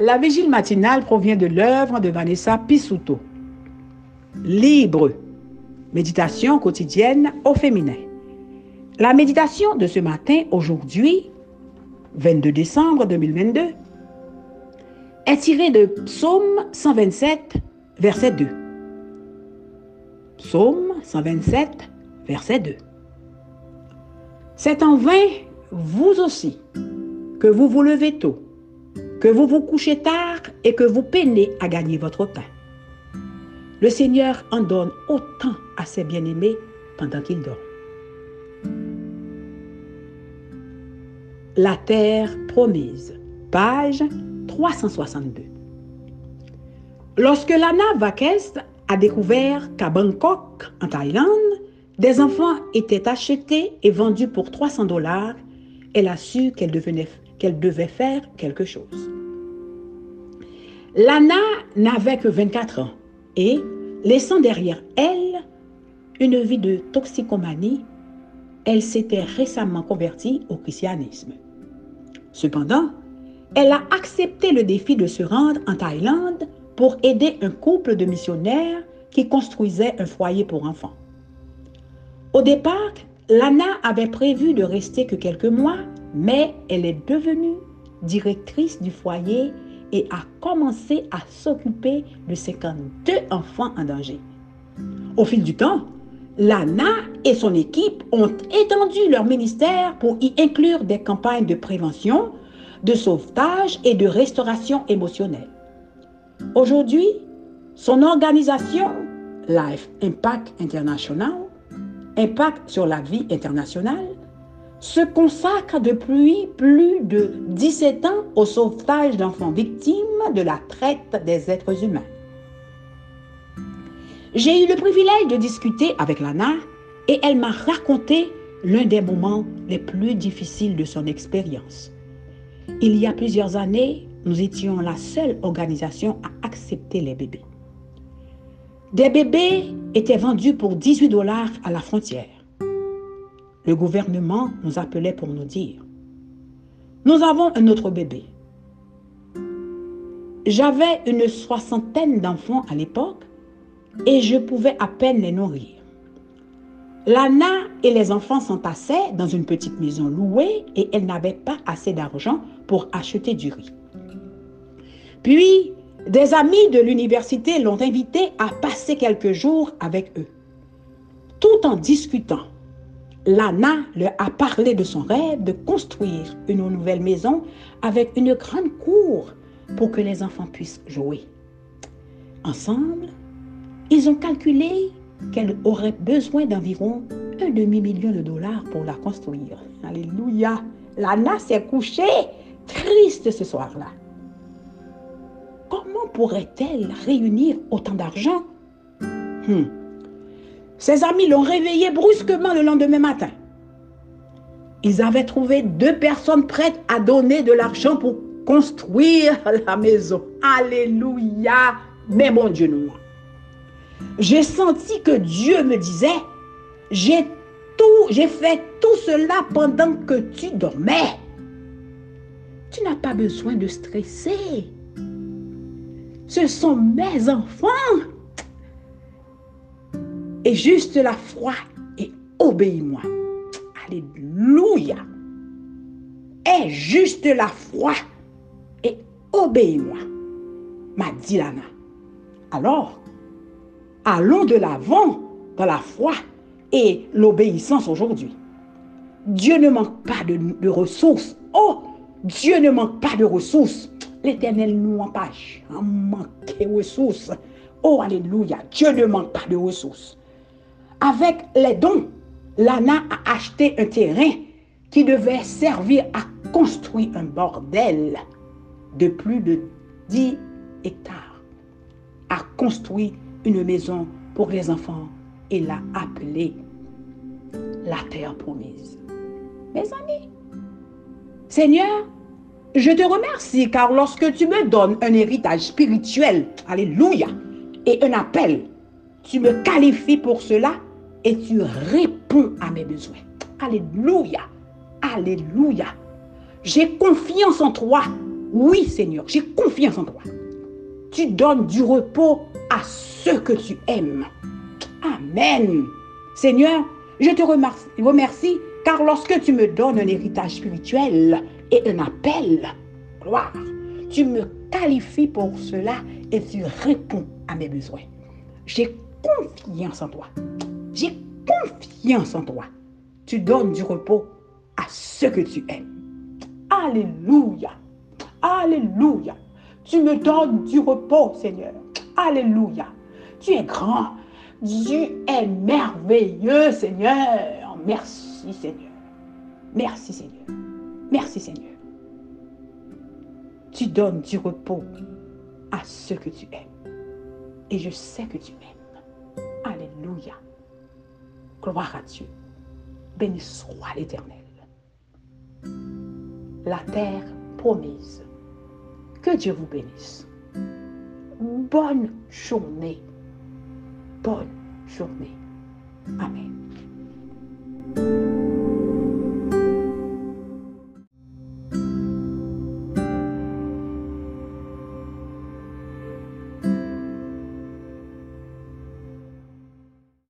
La vigile matinale provient de l'œuvre de Vanessa Pisuto. Libre. Méditation quotidienne au féminin. La méditation de ce matin, aujourd'hui, 22 décembre 2022, est tirée de Psaume 127, verset 2. Psaume 127, verset 2. C'est en vain, vous aussi, que vous vous levez tôt que vous vous couchez tard et que vous peinez à gagner votre pain. Le Seigneur en donne autant à ses bien-aimés pendant qu'ils dorment. La terre promise, page 362. Lorsque Lana Vakest a découvert qu'à Bangkok, en Thaïlande, des enfants étaient achetés et vendus pour 300 dollars, elle a su qu'elle devait faire quelque chose. Lana n'avait que 24 ans et, laissant derrière elle une vie de toxicomanie, elle s'était récemment convertie au christianisme. Cependant, elle a accepté le défi de se rendre en Thaïlande pour aider un couple de missionnaires qui construisait un foyer pour enfants. Au départ, Lana avait prévu de rester que quelques mois, mais elle est devenue directrice du foyer et a commencé à s'occuper de 52 enfants en danger. Au fil du temps, Lana et son équipe ont étendu leur ministère pour y inclure des campagnes de prévention, de sauvetage et de restauration émotionnelle. Aujourd'hui, son organisation, Life Impact International, Impact sur la vie internationale, se consacre depuis plus de 17 ans au sauvetage d'enfants victimes de la traite des êtres humains. J'ai eu le privilège de discuter avec Lana et elle m'a raconté l'un des moments les plus difficiles de son expérience. Il y a plusieurs années, nous étions la seule organisation à accepter les bébés. Des bébés étaient vendus pour 18 dollars à la frontière le gouvernement nous appelait pour nous dire, nous avons un autre bébé. J'avais une soixantaine d'enfants à l'époque et je pouvais à peine les nourrir. Lana et les enfants s'entassaient dans une petite maison louée et elle n'avait pas assez d'argent pour acheter du riz. Puis, des amis de l'université l'ont invitée à passer quelques jours avec eux. Tout en discutant, Lana leur a parlé de son rêve de construire une nouvelle maison avec une grande cour pour que les enfants puissent jouer. Ensemble, ils ont calculé qu'elle aurait besoin d'environ un demi-million de dollars pour la construire. Alléluia. Lana s'est couchée triste ce soir-là. Comment pourrait-elle réunir autant d'argent? Hmm. Ses amis l'ont réveillé brusquement le lendemain matin. Ils avaient trouvé deux personnes prêtes à donner de l'argent pour construire la maison. Alléluia. Mais mon Dieu, non. J'ai senti que Dieu me disait, j'ai tout, j'ai fait tout cela pendant que tu dormais. Tu n'as pas besoin de stresser. Ce sont mes enfants et juste la foi et obéis-moi. Alléluia. Et juste la foi et obéis-moi, m'a dit Lana. Alors, allons de l'avant dans la foi et l'obéissance aujourd'hui. Dieu ne manque pas de, ressources. Oh, Dieu ne manque pas de ressources. L'Éternel nous empêche à manquer de ressources. Oh, alléluia. Dieu ne manque pas de ressources. Avec les dons, Lana a acheté un terrain qui devait servir à construire un bordel de plus de 10 hectares, a construit une maison pour les enfants et l'a appelée la terre promise. Mes amis, Seigneur, je te remercie car lorsque tu me donnes un héritage spirituel, alléluia, et un appel, tu me qualifies pour cela et tu réponds à mes besoins. Alléluia. Alléluia. J'ai confiance en toi. Oui, Seigneur, j'ai confiance en toi. Tu donnes du repos à ceux que tu aimes. Amen. Seigneur, je te remercie car lorsque tu me donnes un héritage spirituel et un appel, gloire, tu me qualifies pour cela et tu réponds à mes besoins. J'ai confiance en toi. Confiance en toi. Tu donnes du repos à ceux que tu aimes. Alléluia. Alléluia. Tu me donnes du repos, Seigneur. Alléluia. Tu es grand. Tu es merveilleux, Seigneur. Merci, Seigneur. Merci, Seigneur. Merci, Seigneur. Tu donnes du repos à ceux que tu aimes. Et je sais que tu m'aimes. Gloire à Dieu. Béni soit l'Éternel. La terre promise. Que Dieu vous bénisse. Bonne journée. Bonne journée. Amen.